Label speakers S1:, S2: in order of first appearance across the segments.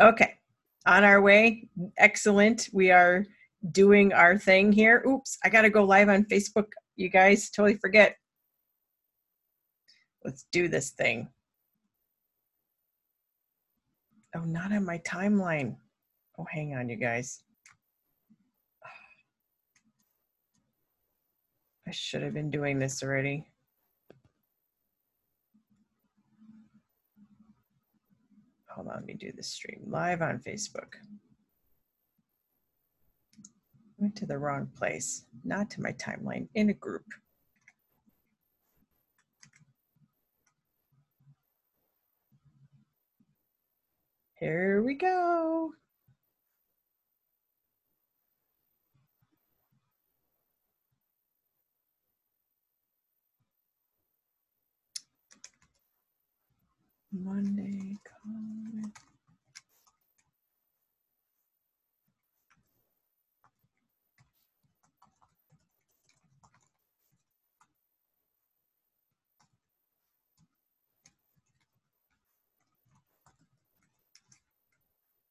S1: Okay, on our way. Excellent. We are doing our thing here. Oops, I got to go live on Facebook. You guys totally forget. Let's do this thing. Oh, not on my timeline. Oh, hang on, you guys. I should have been doing this already. Hold on, let me do the stream live on Facebook. Went to the wrong place, not to my timeline, in a group. Here we go. Monday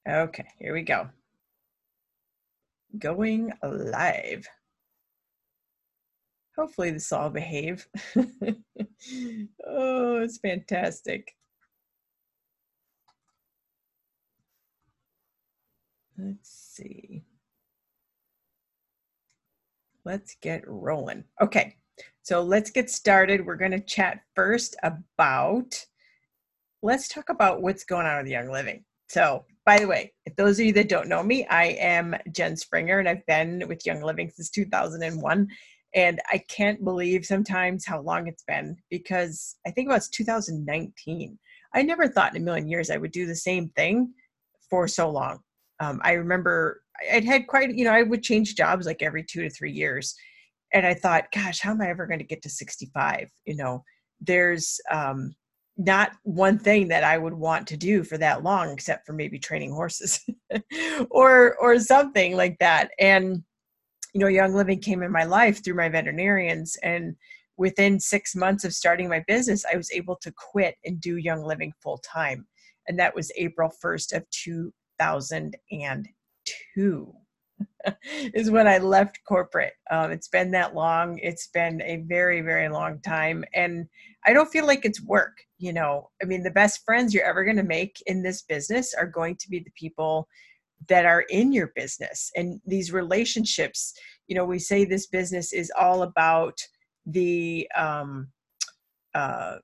S1: Okay, here we go. Going live. Hopefully this all behave. oh, it's fantastic. Let's see. Let's get rolling. Okay, so let's get started. We're going to chat first about, let's talk about what's going on with Young Living. So, by the way, if those of you that don't know me, I am Jen Springer and I've been with Young Living since 2001. And I can't believe sometimes how long it's been because I think about 2019. I never thought in a million years I would do the same thing for so long um, I remember I'd had quite, you know, I would change jobs like every two to three years. And I thought, gosh, how am I ever going to get to 65? You know, there's um, not one thing that I would want to do for that long, except for maybe training horses or, or something like that. And, you know, Young Living came in my life through my veterinarians. And within six months of starting my business, I was able to quit and do Young Living full time. And that was April 1st of 2002 is when I left corporate. Um, it's been that long. It's been a very, very long time. And I don't feel like it's work. You know, I mean, the best friends you're ever going to make in this business are going to be the people that are in your business. And these relationships, you know, we say this business is all about the, um, uh,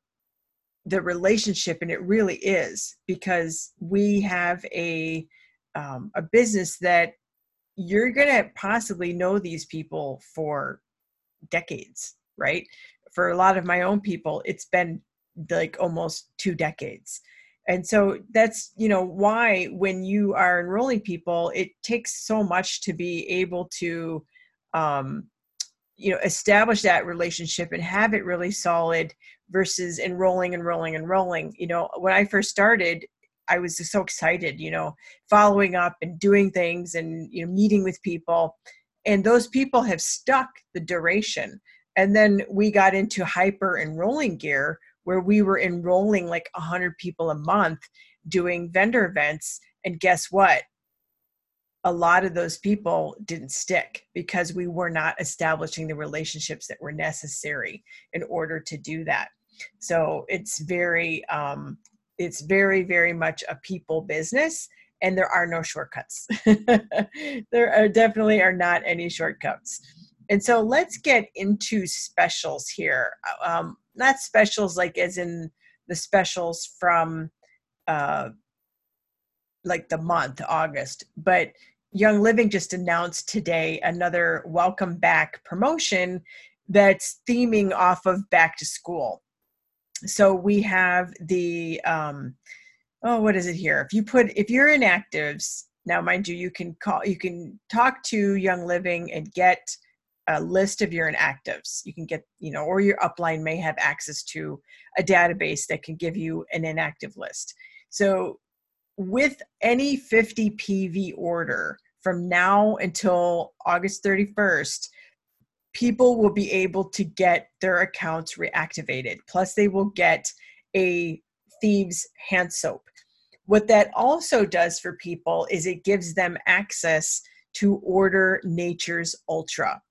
S1: the relationship and it really is because we have a um, a business that you're going to possibly know these people for decades right? For a lot of my own people it's been like almost two decades. And so that's you know why when you are enrolling people it takes so much to be able to um, you know establish that relationship and have it really solid versus enrolling enrolling enrolling. You know when i first started i was just so excited you know following up and doing things and you know meeting with people. And those people have stuck the duration. And then we got into hyper enrolling gear where we were enrolling like 100 people a month doing vendor events. And guess what? A lot of those people didn't stick because we were not establishing the relationships that were necessary in order to do that. So it's very um, it's very very much a people business and there are no shortcuts. There are definitely are not any shortcuts. And so let's get into specials here. Um, not specials like as in the specials from uh, like the month august but Young Living just announced today another welcome back promotion that's theming off of back to school. So we have the um, oh, what is it here? If you put if you're in actives now, mind you, you can call you can talk to Young Living and get a list of your inactives. You can get, you know, or your upline may have access to a database that can give you an inactive list. So with any 50 PV order, from now until August 31st, people will be able to get their accounts reactivated. Plus, they will get a Thieves hand soap. what that also does for people is it gives them access to order nature's ultra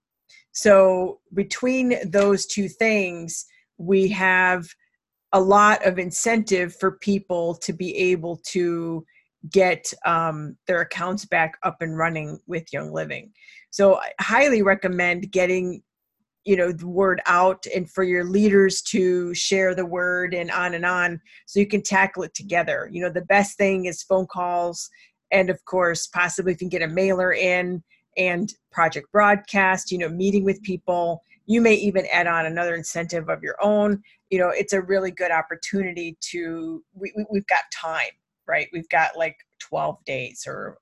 S1: so between those two things we have a lot of incentive for people to be able to get um, their accounts back up and running with Young Living. So I highly recommend getting you know the word out and for your leaders to share the word and on and on so you can tackle it together. You know the best thing is phone calls and of course possibly if you can get a mailer in and project broadcast you know meeting with people. You may even add on another incentive of your own. You know it's a really good opportunity to we, we, we've got time right? We've got like 12 days or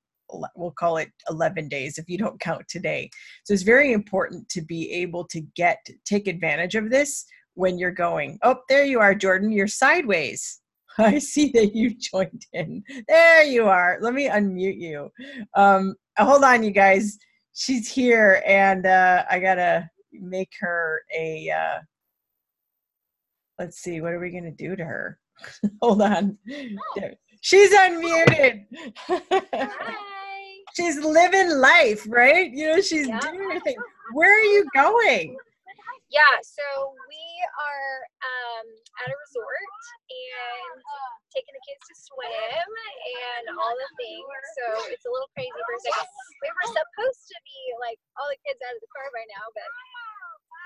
S1: we'll call it 11 days if you don't count today. So it's very important to be able to get take advantage of this when you're going oh there you are jordan you're sideways. I see that you joined in. There you are. Let me unmute you. Um hold on you guys. She's here and uh i gotta make her a uh let's see what are we gonna do to her? Hold on. There. She's unmuted Hi. she's living life, right? You know, she's yeah. doing her thing. Where are you going?
S2: Yeah, so we are um, at a resort and taking the kids to swim and all the things. So it's a little crazy for a second. We were supposed to be like all the kids out of the car by now, but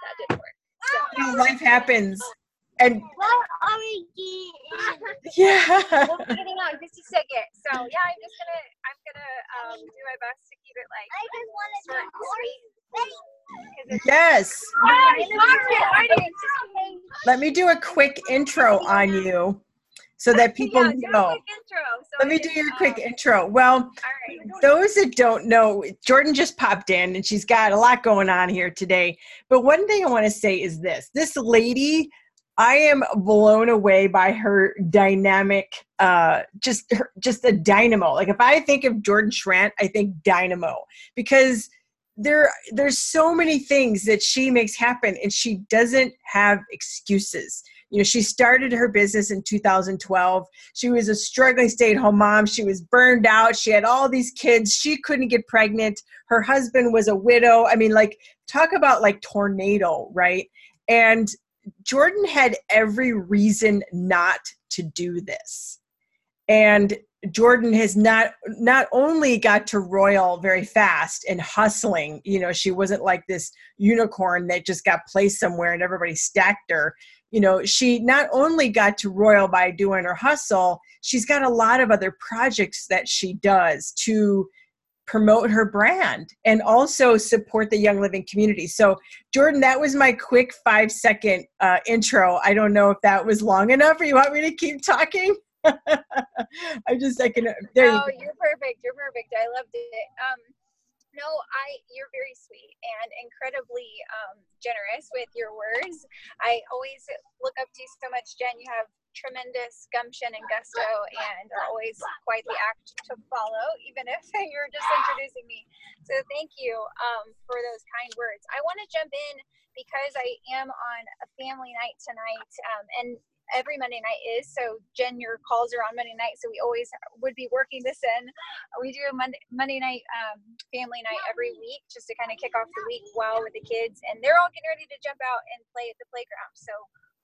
S2: that didn't work. So.
S1: life happens and
S2: yeah. We'll be getting out in just a second. So yeah i'm just gonna i'm gonna um, do my best to keep it like short
S1: and sweet. yes. Let me do a quick intro on you so that people yeah, know. So Let me do your um, quick intro. Well, right. those that don't know, Jordan just popped in and she's got a lot going on here today. But one thing I want to say is this this lady I am blown away by her dynamic, uh, just her, just a dynamo. Like if I think of Jordan Schrandt, I think dynamo because there there's so many things that she makes happen, and she doesn't have excuses. You know, she started her business in 2012. She was a struggling stay-at-home mom. She was burned out. She had all these kids. She couldn't get pregnant. Her husband was a widow. I mean, like talk about like tornado, right? And Jordan had every reason not to do this. And Jordan has not not only got to Royal very fast and hustling, you know, she wasn't like this unicorn that just got placed somewhere and everybody stacked her. You know, she not only got to Royal by doing her hustle, she's got a lot of other projects that she does to promote her brand and also support the young living community. So jordan that was my quick five second uh, intro. I don't know if that was long enough or you want me to keep talking? I just i can
S2: there no, you are perfect. You're perfect. I loved it. Um no i you're very sweet and incredibly um, generous with your words. I always look up to you so much jen. You have tremendous gumption and gusto and are always quite the act to follow, even if you're just introducing me. So thank you um, for those kind words. I want to jump in because I am on a family night tonight, um, and every Monday night is. So Jen, your calls are on Monday night, so we always would be working this in. We do a Monday Monday night um, family night every week just to kind of kick off the week well with the kids, and they're all getting ready to jump out and play at the playground. So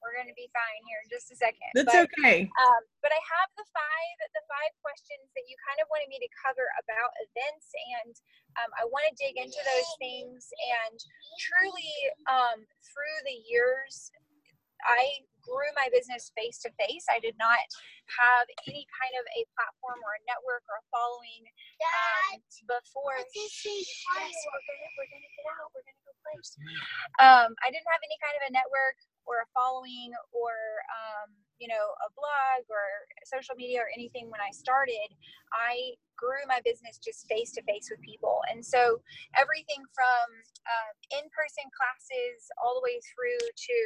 S2: we're going to be fine here in just a second.
S1: That's
S2: but,
S1: okay.
S2: Um, but I have the five the five questions that you kind of wanted me to cover about events, and um, I want to dig into those things. And truly, um, through the years, I grew my business face to face. I did not have any kind of a platform or a network or a following um, before. Yes, we're gonna, we're gonna get out. We're gonna go play. Um, I didn't have any kind of a network or a following or um, you know a blog or social media or anything when i started i grew my business just face to face with people. And so everything from um, in-person classes all the way through to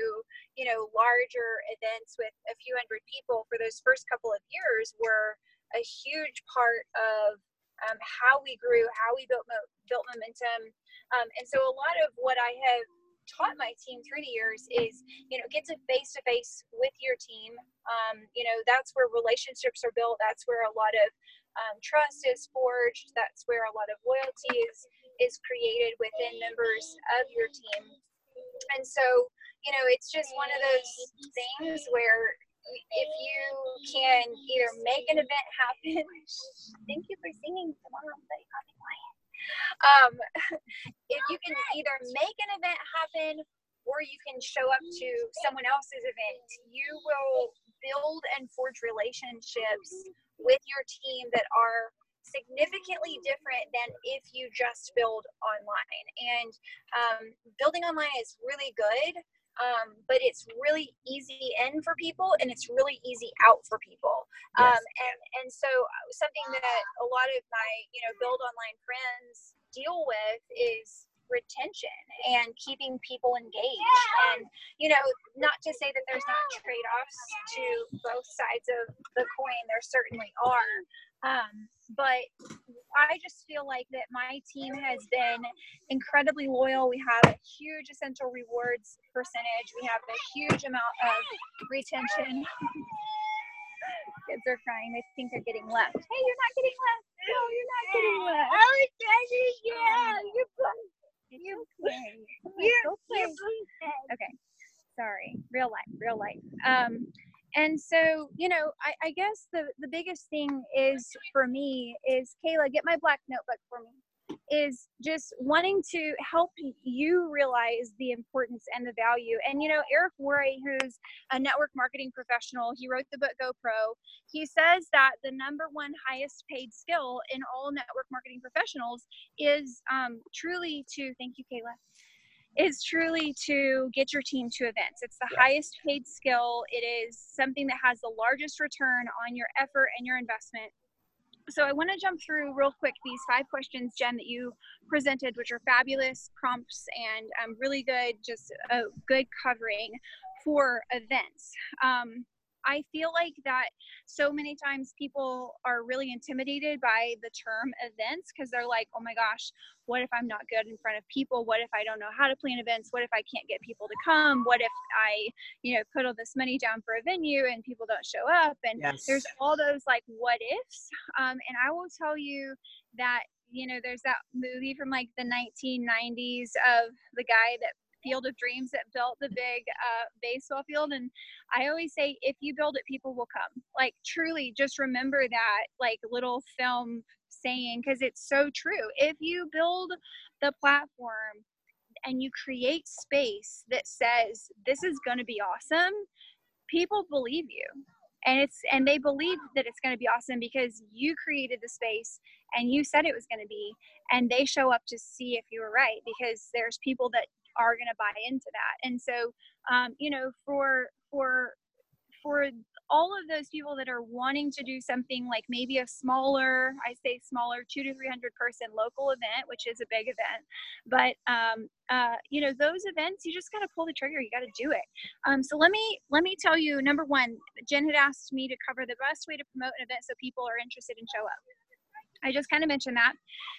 S2: you know larger events with a few hundred people for those first couple of years were a huge part of um, how we grew how we built mo- built momentum. Um, and so a lot of what i have taught my team through the years is, you know, get to face to face with your team. Um, you know, that's where relationships are built. That's where a lot of um, trust is forged. That's where a lot of loyalty is is created within members of your team. And so, you know, it's just one of those things where if you can either make an event happen. Thank you for singing, Mom. Um, if you can either make an event happen or you can show up to someone else's event, you will build and forge relationships with your team that are significantly different than if you just build online. And um, building online is really good um, but it's really easy in for people and it's really easy out for people. Yes. Um, and, and so uh, something that a lot of my, you know, build online friends deal with is retention and keeping people engaged and you know not to say that there's not trade-offs to both sides of the coin there certainly are um, but I just feel like that my team has been incredibly loyal. We have a huge essential rewards percentage. We have a huge amount of retention. Kids are crying. They think they're getting left. Hey, you're not getting left. No, you're not getting left. Yeah. You're. You're playing. You're playing. Okay. Sorry. Real life. Real life. Um, and so you know I, I, guess the the biggest thing is for me is kayla get my black notebook for me is just wanting to help you realize the importance and the value and you know eric worre who's a network marketing professional he wrote the book Go Pro he says that the number one highest paid skill in all network marketing professionals is um, truly to thank you kayla is truly to get your team to events. It's the highest paid skill. It is something that has the largest return on your effort and your investment. So I want to jump through real quick these five questions, Jen, that you presented, which are fabulous prompts and um, really good, just a good covering for events. Um, I feel like that so many times people are really intimidated by the term events because they're like, oh my gosh, what if I'm not good in front of people? What if I don't know how to plan events? What if I can't get people to come? What if I, you know, put all this money down for a venue and people don't show up? And yes. there's all those like what ifs. Um, and I will tell you that you know there's that movie from like the 1990s of the guy that Field of Dreams that built the big uh, baseball field. And I always say, if you build it, people will come. Like, truly, just remember that, like, little film saying, because it's so true. If you build the platform and you create space that says, this is going to be awesome, people believe you and it's and they believe that it's going to be awesome because you created the space and you said it was going to be and they show up to see if you were right because there's people that are going to buy into that. And so um, you know for for for all of those people that are wanting to do something like maybe a smaller i say smaller two to three hundred person local event which is a big event but um, uh, you know those events you just got to pull the trigger you got to do it. Um, so let me let me tell you number one jen had asked me to cover the best way to promote an event so people are interested and show up. I just kind of mentioned that.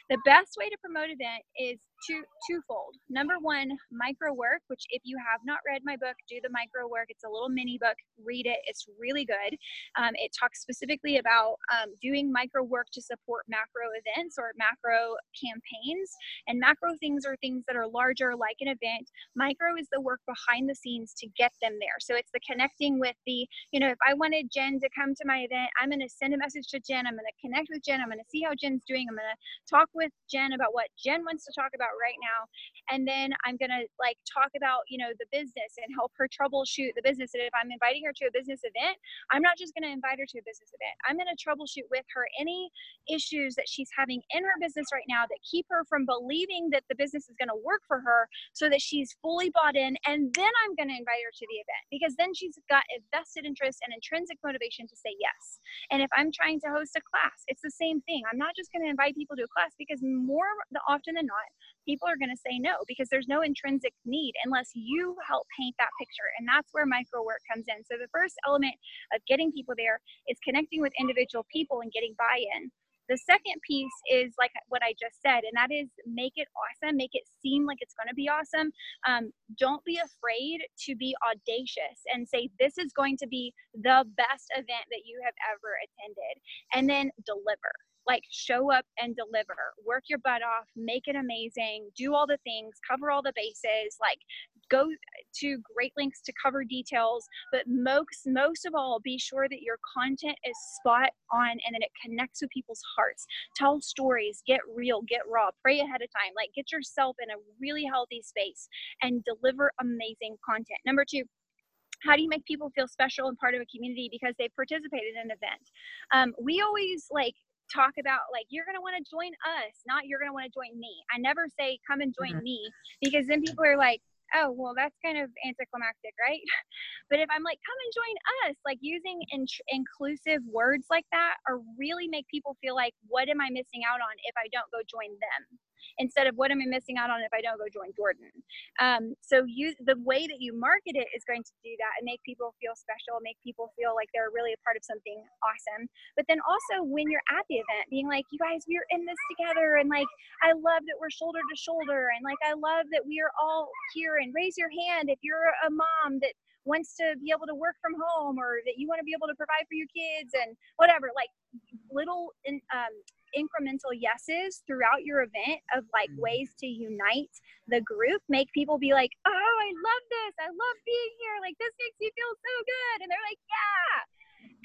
S2: The best way to promote an event is two twofold. Number one, micro work, which if you have not read my book, do the micro work. It's a little mini book. Read it. It's really good. Um, it talks specifically about um, doing micro work to support macro events or macro campaigns. And macro things are things that are larger, like an event. Micro is the work behind the scenes to get them there. So it's the connecting with the, you know, if I wanted Jen to come to my event, I'm going to send a message to Jen. I'm going to connect with Jen. I'm going to see how Jen's doing. I'm going to talk with Jen about what Jen wants to talk about right now. And then i'm going to like talk about you know the business and help her troubleshoot the business. And if i'm inviting her to a business event i'm not just going to invite her to a business event. I'm going to troubleshoot with her any issues that she's having in her business right now that keep her from believing that the business is going to work for her so that she's fully bought in. And then i'm going to invite her to the event because then she's got a vested interest and intrinsic motivation to say yes. And if i'm trying to host a class it's the same thing. I'm not just going to invite people to a class because more often than not people are going to say no because there's no intrinsic need unless you help paint that picture. And that's where micro work comes in. So the first element of getting people there is connecting with individual people and getting buy in. The second piece is like what I just said, and that is make it awesome, make it seem like it's going to be awesome. Um, don't be afraid to be audacious and say, This is going to be the best event that you have ever attended, and then deliver like show up and deliver. Work your butt off make it amazing do all the things cover all the bases like go to great lengths to cover details. But most most of all be sure that your content is spot on and that it connects with people's hearts. Tell stories get real get raw pray ahead of time like get yourself in a really healthy space and deliver amazing content. Number two how do you make people feel special and part of a community? Because they've participated in an event. Um, we always like talk about like you're going to want to join us not you're going to want to join me. I never say come and join mm-hmm. me because then people are like oh well that's kind of anticlimactic right? But if i'm like come and join us like using in- inclusive words like that or really make people feel like what am i missing out on if i don't go join them instead of what am I missing out on if I don't go join Jordan. Um, so you the way that you market it is going to do that and make people feel special, make people feel like they're really a part of something awesome. But then also when you're at the event, being like, you guys, we're in this together, and like I love that we're shoulder to shoulder, and like I love that we are all here. And raise your hand if you're a mom that wants to be able to work from home or that you want to be able to provide for your kids and whatever like little in, um, incremental yeses throughout your event of like mm-hmm. ways to unite the group make people be like oh i love this. I love being here. Like this makes me feel so good. And they're like yeah.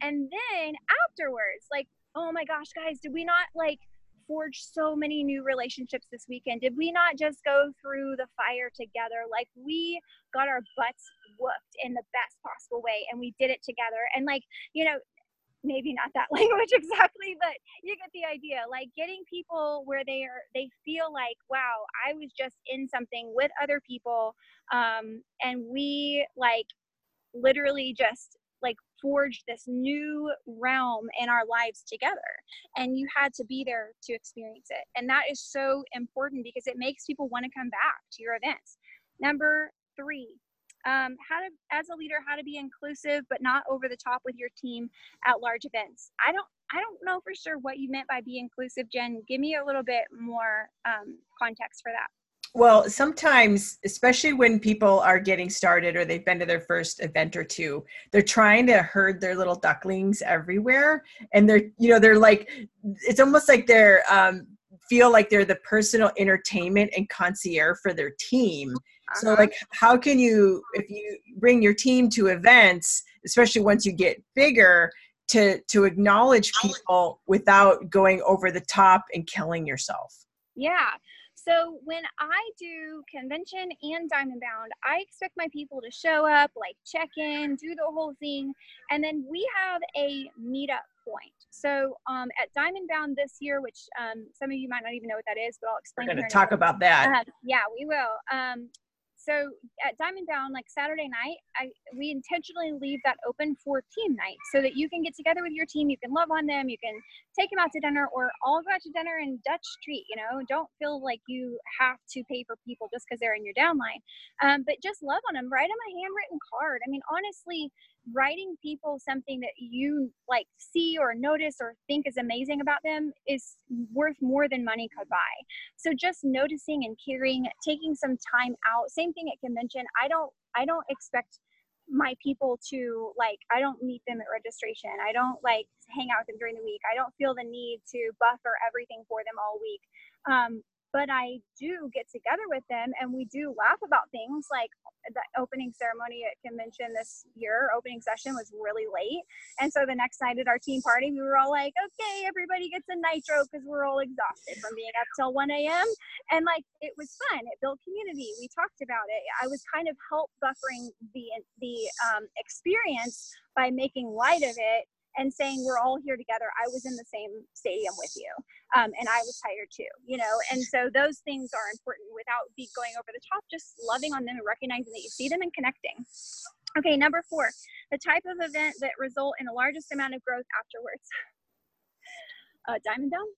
S2: And then afterwards like oh my gosh guys did we not like forge so many new relationships this weekend? Did we not just go through the fire together? Like we got our butts whooped in the best possible way and we did it together. And like you know maybe not that language exactly but you get the idea like getting people where they are they feel like wow i was just in something with other people um, and we like literally just like forged this new realm in our lives together and you had to be there to experience it and that is so important because it makes people want to come back to your events. Number three um, how to as a leader how to be inclusive but not over the top with your team at large events. I don't i don't know for sure what you meant by be inclusive jen. Give me a little bit more um, context for that.
S1: Well sometimes especially when people are getting started or they've been to their first event or two they're trying to herd their little ducklings everywhere. And they're you know they're like it's almost like they're um, feel like they're the personal entertainment and concierge for their team so uh-huh. like how can you if you bring your team to events, especially once you get bigger, to to acknowledge people without going over the top and killing yourself?
S2: Yeah. So when I do convention and Diamond Bound, I expect my people to show up, like check in, do the whole thing, and then we have a meetup point. So um, at Diamond Bound this year, which um, some of you might not even know what that is, but I'll explain.
S1: We're going to talk about that.
S2: Uh, yeah, we will. So at Diamond Bound, like Saturday night, I we intentionally leave that open for team night so that you can get together with your team. You can love on them. You can take them out to dinner, or all go out to dinner and Dutch treat. You know, don't feel like you have to pay for people just because they're in your downline. Um, but just love on them. Write them a handwritten card. I mean, honestly, writing people something that you like see or notice or think is amazing about them is worth more than money could buy. So just noticing and caring taking some time out same thing at convention i don't i don't expect my people to like i don't meet them at registration. I don't like hang out with them during the week. I don't feel the need to buffer everything for them all week. Um, but I do get together with them and we do laugh about things like the opening ceremony at convention this year, opening session was really late. And so the next night at our team party, we were all like, okay, everybody gets a nitro because we're all exhausted from being up till 1 a.m. And like, it was fun. It built community. We talked about it. I was kind of help buffering the, the um, experience by making light of it and saying we're all here together. I was in the same stadium with you um, and i was tired too you know? And so those things are important without be going over the top just loving on them and recognizing that you see them and connecting. Okay number four the type of event that result in the largest amount of growth afterwards. Uh, diamond bound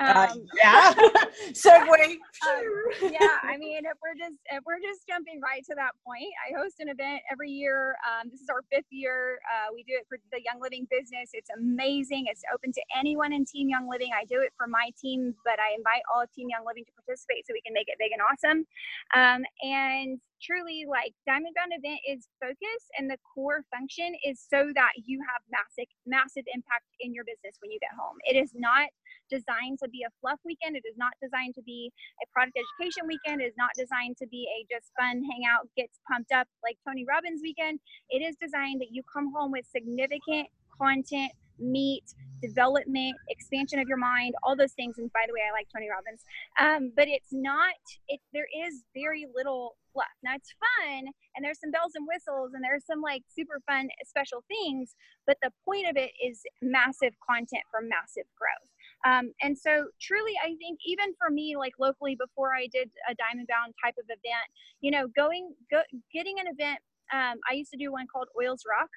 S1: Uh, um, yeah. Segue.
S2: um, yeah, I mean, if we're just if we're just jumping right to that point, I host an event every year. Um, this is our fifth year. Uh, we do it for the Young Living business. It's amazing. It's open to anyone in Team Young Living. I do it for my team, but I invite all of Team Young Living to participate so we can make it big and awesome. Um, and truly like diamond bound event is focus and the core function is so that you have massive massive impact in your business when you get home it is not designed to be a fluff weekend it is not designed to be a product education weekend it is not designed to be a just fun hangout gets pumped up like tony robbins weekend it is designed that you come home with significant content meat, development, expansion of your mind, all those things. And by the way, I like Tony Robbins. Um, but it's not, it, there is very little Now it's fun and there's some bells and whistles and there's some like super fun special things, but the point of it is massive content for massive growth. Um, and so truly, I think even for me, like locally before I did a diamond bound type of event, you know, going, go, getting an event, um, I used to do one called Oils Rock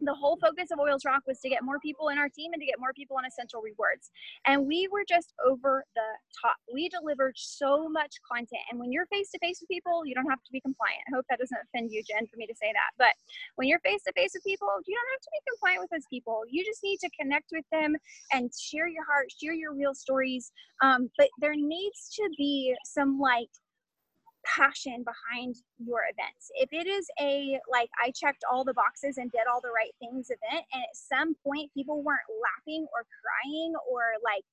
S2: the whole focus of Oils Rock was to get more people in our team and to get more people on Essential Rewards. And we were just over the top. We delivered so much content. And when you're face to face with people, you don't have to be compliant. I hope that doesn't offend you, Jen, for me to say that. But when you're face to face with people, you don't have to be compliant with those people. You just need to connect with them and share your heart, share your real stories. Um, but there needs to be some like passion behind your events. If it is a like I checked all the boxes and did all the right things event and at some point people weren't laughing or crying or like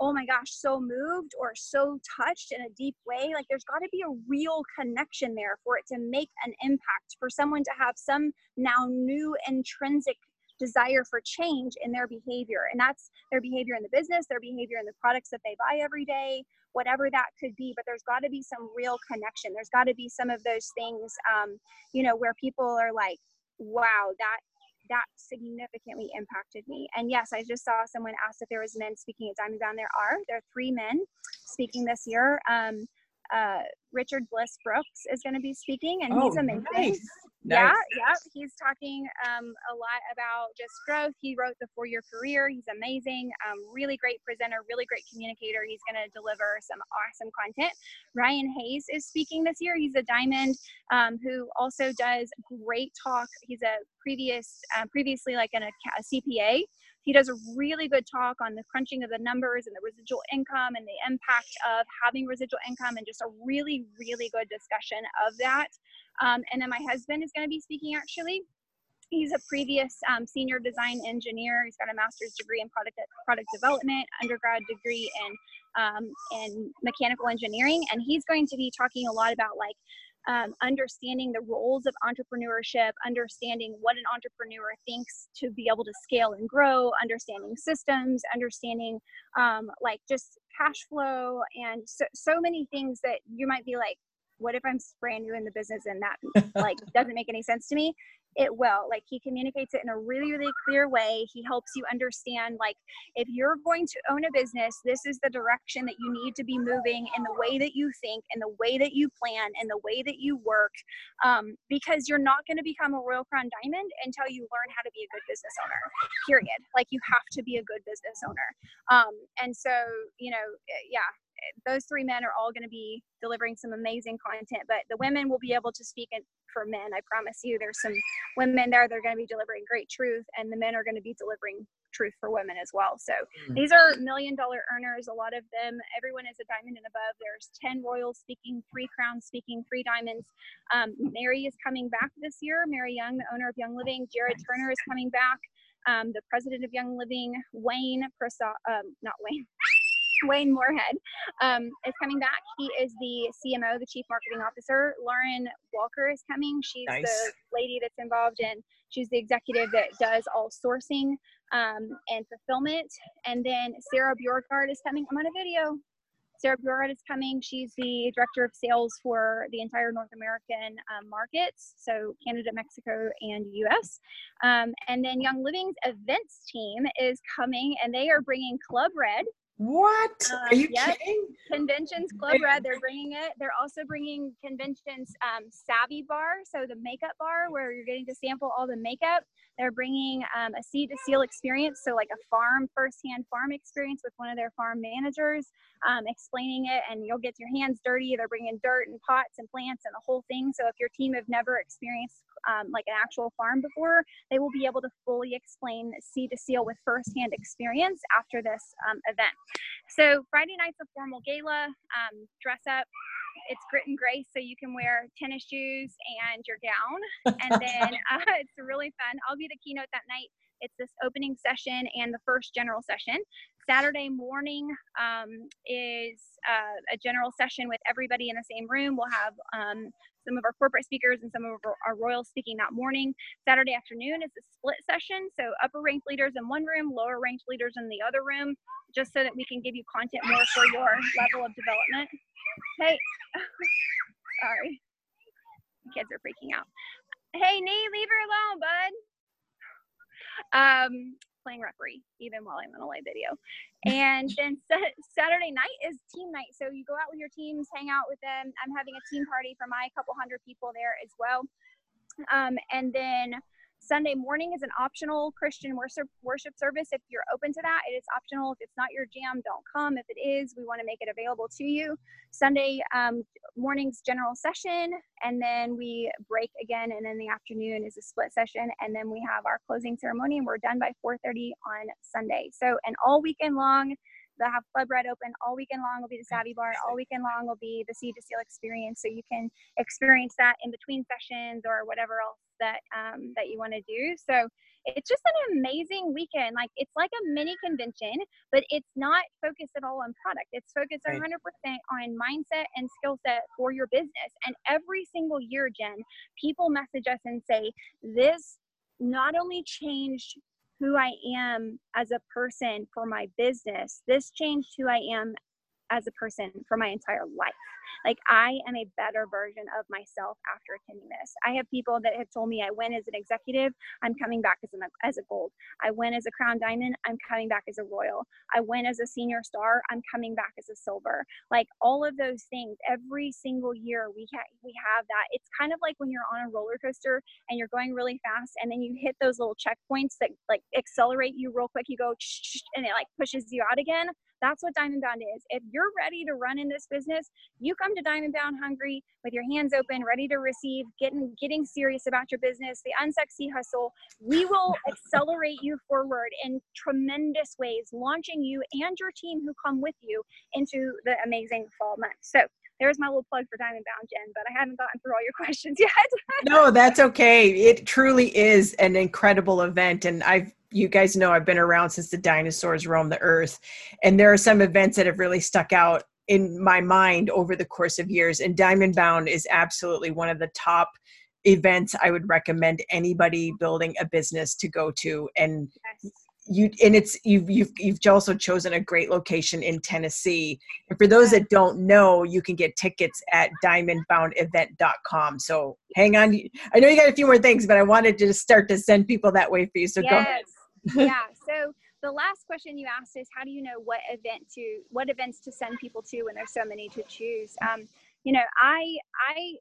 S2: oh my gosh so moved or so touched in a deep way like there's got to be a real connection there for it to make an impact for someone to have some now new intrinsic desire for change in their behavior and that's their behavior in the business their behavior in the products that they buy every day whatever that could be but there's got to be some real connection there's got to be some of those things um, you know where people are like wow that that significantly impacted me and yes i just saw someone asked if there was men speaking at diamond bound there are there are three men speaking this year um, uh, Richard Bliss Brooks is going to be speaking, and oh, he's amazing. Nice. Yeah, yeah. He's talking um, a lot about just growth. He wrote the Four Year Career. He's amazing. Um, really great presenter. Really great communicator. He's going to deliver some awesome content. Ryan Hayes is speaking this year. He's a diamond um, who also does great talk. He's a previous, uh, previously like an, a CPA. He does a really good talk on the crunching of the numbers and the residual income and the impact of having residual income and just a really, really good discussion of that. Um, and then my husband is going to be speaking actually. He's a previous um, senior design engineer. He's got a master's degree in product product development, undergrad degree in um, in mechanical engineering, and he's going to be talking a lot about like um, understanding the roles of entrepreneurship, understanding what an entrepreneur thinks to be able to scale and grow, understanding systems, understanding um, like just cash flow, and so, so many things that you might be like, what if I'm brand new in the business and that like doesn't make any sense to me? it will. Like he communicates it in a really really clear way. He helps you understand like if you're going to own a business this is the direction that you need to be moving in the way that you think and the way that you plan and the way that you work um, because you're not going to become a royal crown diamond until you learn how to be a good business owner period. Like you have to be a good business owner. Um, and so you know eh, yeah those three men are all going to be delivering some amazing content but the women will be able to speak for men i promise you. There's some women there They're going to be delivering great truth and the men are going to be delivering truth for women as well. So mm-hmm. these are million dollar earners a lot of them. Everyone is a diamond and above. There's 10 royals speaking three crowns speaking three diamonds. Um, mary is coming back this year mary young the owner of young living. Jared turner is coming back um, the president of Young Living, Wayne Prasad, um, not Wayne, Wayne Moorhead um, is coming back. He is the CMO, the Chief Marketing Officer. Lauren Walker is coming. She's nice. the lady that's involved in, she's the executive that does all sourcing um, and fulfillment. And then Sarah Bjorkard is coming. I'm on a video. Sarah Bjorkard is coming. She's the director of sales for the entire North American um, markets, so Canada, Mexico, and US. Um, and then Young Living's events team is coming, and they are bringing Club Red,
S1: What? Uh, Are you yep. kidding?
S2: Conventions Club Red, they're bringing it. They're also bringing Conventions um, Savvy Bar, so the makeup bar where you're getting to sample all the makeup. They're bringing um, a seed to seal experience, so like a farm, firsthand farm experience with one of their farm managers, um, explaining it, and you'll get your hands dirty. They're bringing dirt and pots and plants and the whole thing. So if your team have never experienced um, like an actual farm before, they will be able to fully explain seed to seal with firsthand experience after this um, event. So Friday night's a formal gala, um, dress up, it's grit and grace, so you can wear tennis shoes and your gown. And then uh, it's really fun. I'll be the keynote that night. It's this opening session and the first general session. Saturday morning um, is uh, a general session with everybody in the same room. We'll have um, some of our corporate speakers and some of our, royals speaking that morning. Saturday afternoon is a split session. So upper ranked leaders in one room, lower ranked leaders in the other room, just so that we can give you content more for your level of development. Hey, sorry. Kids are freaking out. Hey, Nee, leave her alone, bud. Um, playing referee even while I'm in a live video. And then Saturday night is team night. So you go out with your teams, hang out with them. I'm having a team party for my couple hundred people there as well. Um, and then Sunday morning is an optional Christian worship worship service. If you're open to that, it is optional. If it's not your jam, don't come. If it is, we want to make it available to you. Sunday um, morning's general session, and then we break again, and then the afternoon is a split session, and then we have our closing ceremony, and we're done by 4:30 on Sunday. So, and all weekend long. They'll have Club Red open all weekend long. Will be the Savvy Bar all weekend long. Will be the Seed to Seal experience, so you can experience that in between sessions or whatever else that um, that you want to do. So it's just an amazing weekend. Like it's like a mini convention, but it's not focused at all on product. It's focused 100% on mindset and skill set for your business. And every single year, Jen, people message us and say, "This not only changed who I am as a person for my business. This changed who I am as a person for my entire life. Like I am a better version of myself after attending this. I have people that have told me I win as an executive, I'm coming back as, an, as a gold. I win as a crown diamond, I'm coming back as a royal. I win as a senior star, I'm coming back as a silver. Like all of those things, every single year we ha- we have that. It's kind of like when you're on a roller coaster and you're going really fast, and then you hit those little checkpoints that like accelerate you real quick. You go and it like pushes you out again. That's what Diamond Bound is. If you're ready to run in this business, you come to Diamond Bound hungry with your hands open, ready to receive, getting getting serious about your business, the unsexy hustle. We will accelerate you forward in tremendous ways, launching you and your team who come with you into the amazing fall months. So there's my little plug for Diamond Bound, Jen, but I haven't gotten through all your questions yet.
S1: no, that's okay. It truly is an incredible event. And I've you guys know I've been around since the dinosaurs roamed the earth. And there are some events that have really stuck out in my mind over the course of years. And Diamond Bound is absolutely one of the top events I would recommend anybody building a business to go to. And yes. you and it's you've you've you've also chosen a great location in Tennessee. And for those that don't know, you can get tickets at diamondboundevent.com. So hang on. I know you got a few more things, but I wanted to start to send people that way for you. So yes. go ahead
S2: yeah. So the last question you asked is how do you know what event to what events to send people to when there's so many to choose? Um, you know, I I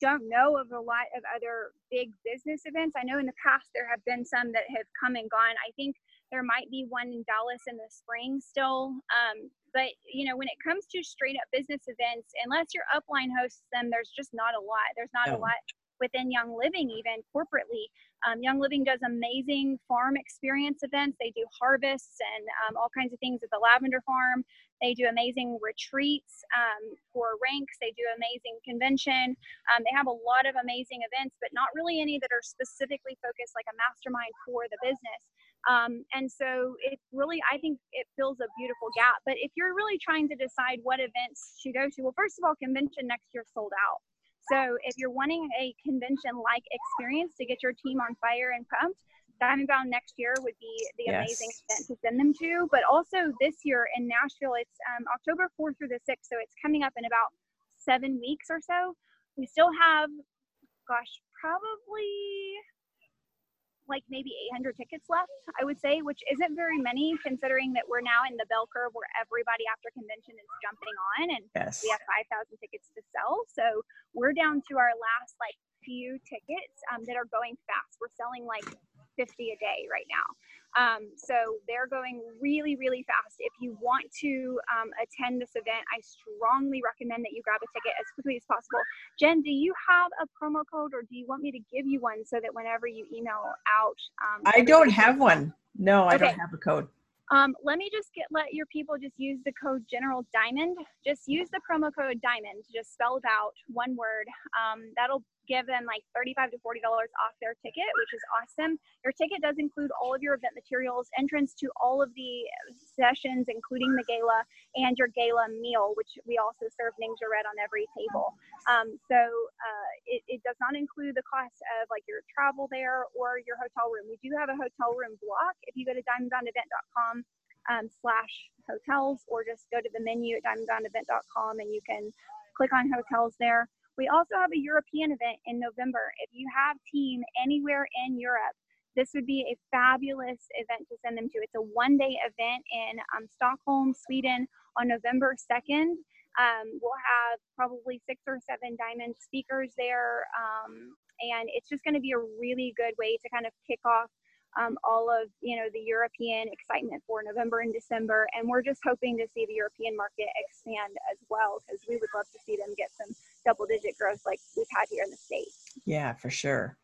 S2: don't know of a lot of other big business events. I know in the past there have been some that have come and gone. I think there might be one in Dallas in the spring still. Um, but you know, when it comes to straight up business events, unless your upline hosts them, there's just not a lot. There's not a lot within Young Living, even corporately. Um, Young Living does amazing farm experience events. They do harvests and um, all kinds of things at the lavender farm. They do amazing retreats um, for ranks. They do amazing convention. Um, they have a lot of amazing events, but not really any that are specifically focused like a mastermind for the business. Um, and so it really, I think it fills a beautiful gap. But if you're really trying to decide what events to go to, well, first of all, convention next year sold out. So if you're wanting a convention-like experience to get your team on fire and pumped, Diamond Bound next year would be the yes. amazing event to send them to. But also this year in Nashville, it's um, October 4th through the 6th, so it's coming up in about seven weeks or so. We still have, gosh, probably like maybe 800 tickets left, I would say, which isn't very many considering that we're now in the bell curve where everybody after convention is jumping on and
S1: Yes.
S2: we have 5,000 tickets to sell. So we're down to our last like few tickets um, that are going fast. We're selling like 50 a day right now. Um, so they're going really, really fast. If you want to um, attend this event, I strongly recommend that you grab a ticket as quickly as possible. Jen, do you have a promo code or do you want me to give you one so that whenever you email out? Um,
S1: I don't have one. No, I don't have a code.
S2: um, let me just get let your people just use the code General Diamond. Just use the promo code Diamond, just spelled out one word. Um, that'll give them like thirty-five to forty dollars off their ticket, which is awesome. Your ticket does include all of your event materials, entrance to all of the sessions, including the gala and your gala meal, which we also serve NingXia Red on every table. Um, so uh, it, it does not include the cost of like your travel there or your hotel room. We do have a hotel room block. If you go to diamondboundevent.com um, slash hotels or just go to the menu at diamondboundevent.com and you can click on hotels there. We also have a European event in November. If you have team anywhere in Europe, this would be a fabulous event to send them to. It's a one day event in um, Stockholm, Sweden on November 2nd. Um, we'll have probably six or seven diamond speakers there. Um, and it's just going to be a really good way to kind of kick off um, all of you know the European excitement for November and December, and we're just hoping to see the European market expand as well because we would love to see them get some double-digit growth like we've had here in the states.
S1: Yeah, for sure.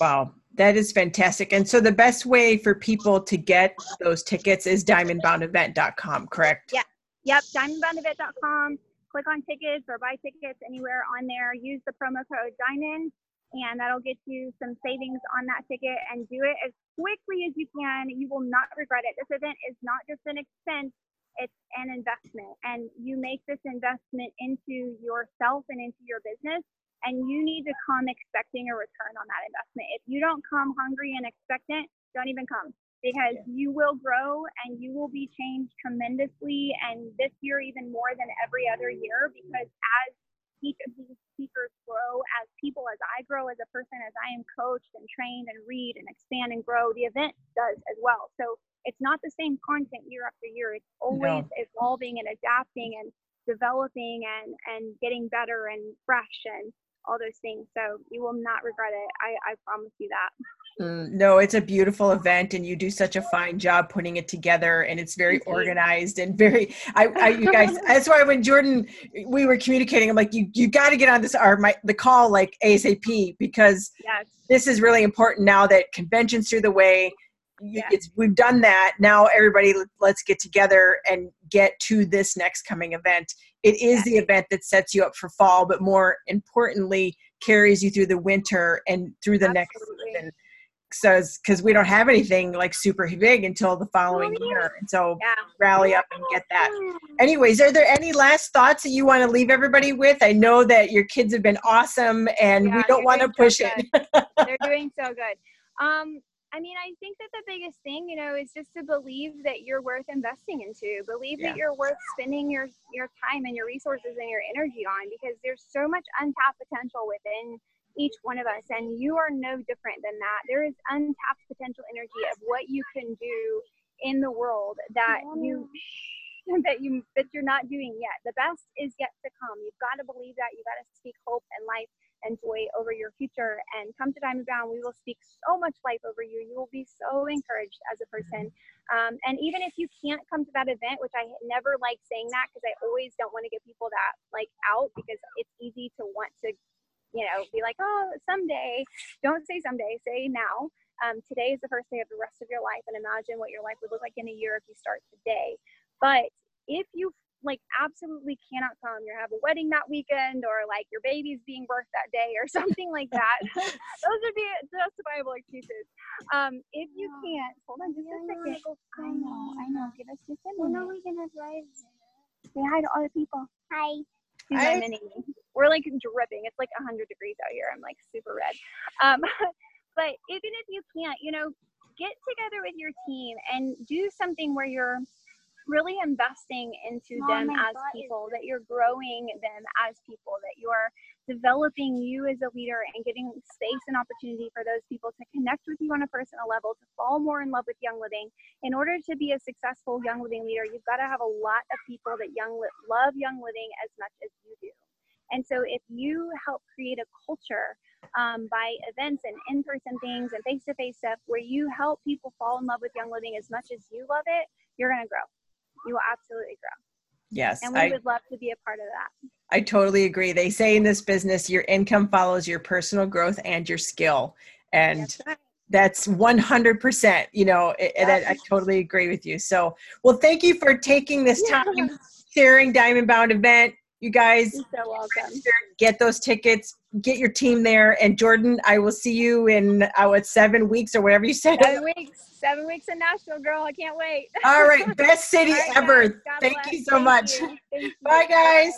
S1: Wow, that is fantastic. And so the best way for people to get those tickets is diamondboundevent.com, correct?
S2: Yeah. Yep, diamondboundevent.com. Click on tickets or buy tickets anywhere on there. Use the promo code Diamond, and that'll get you some savings on that ticket. And do it as quickly as you can. You will not regret it. This event is not just an expense; it's an investment, and you make this investment into yourself and into your business. And you need to come expecting a return on that investment. If you don't come hungry and expectant, don't even come because
S1: Yeah.
S2: you will grow and you will be changed tremendously and this year even more than every other year because as each of these speakers grow as people as i grow as a person as i am coached and trained and read and expand and grow the event does as well. So it's not the same content year after year. It's always evolving and adapting and developing and and getting better and fresh and all those things so you will not regret it i i promise you that
S1: Mm, no, it's a beautiful event, and you do such a fine job putting it together, and it's very organized and very. I, I, you guys. That's why when Jordan, we were communicating, I'm like, you, you got to get on this or my the call like ASAP because
S2: yes
S1: this is really important now that conventions through the way. Y-
S2: Yeah.
S1: It's we've done that. Now everybody, let's get together and get to this next coming event. It is the event that sets you up for fall, but more importantly, carries you through the winter and through the next
S2: Absolutely.
S1: season so because we don't have anything like super big until the following
S2: yeah.
S1: year and so
S2: yeah
S1: rally up and get that anyways are there any last thoughts that you want to leave everybody with i know that your kids have been awesome and we don't want to push
S2: so
S1: it
S2: they're doing so good. Um, I mean, I think that the biggest thing, you know, is just to believe that you're worth investing into. Believe
S1: Yeah.
S2: that you're worth spending your your time and your resources and your energy on because there's so much untapped potential within each one of us and you are no different than that. There is untapped potential energy of what you can do in the world that you that you that you're not doing yet. The best is yet to come. You've got to believe that. You've got to speak hope and life and joy over your future. And come to Diamond Bound, we will speak so much life over you. You will be so encouraged as a person. Um, and even if you can't come to that event, which I never like saying that because I always don't want to get people that like out because it's easy to want to, you know, be like, oh, someday. Don't say someday. Say now. Um, today is the first day of the rest of your life, and imagine what your life would look like in a year if you start today. But if you like absolutely cannot come, you have a wedding that weekend, or like your baby's being birthed that day, or something like that, those would be justifiable excuses. Um, if you can't, hold on just a second. I know, I know. Give us just a
S3: When
S2: minute.
S3: are we gonna drive?
S2: Say hi to all the people.
S3: Hi.
S2: She's
S1: Hi.
S2: my. We're like dripping. It's like 100 degrees out here. I'm like super red. Um, but even if you can't, you know, get together with your team and do something where you're really investing into
S3: Mom,
S2: them as people, that you're growing them as people, that you're developing you as a leader and giving space and opportunity for those people to connect with you on a personal level, to fall more in love with Young Living. In order to be a successful Young Living leader, you've got to have a lot of people that young love Young Living as much as you do. And so, if you help create a culture um, by events and in person things and face to face stuff where you help people fall in love with Young Living as much as you love it, you're going to grow. You will absolutely grow.
S1: Yes.
S2: And we I, would love to be a part of that.
S1: I totally agree. They say in this business, your income follows your personal growth and your skill. And that's, right. that's 100%, you know, and I, I, totally agree with you. So, well, thank you for taking this time sharing Diamond Bound event. You guys
S2: You're so welcome.
S1: get those tickets, get your team there. And Jordan, I will see you in, uh, what, seven weeks or whatever you said?
S2: Seven weeks seven weeks in Nashville, girl. I can't wait.
S1: All right. Best city right, ever. Thank you so Thank much. You. You. Bye, guys.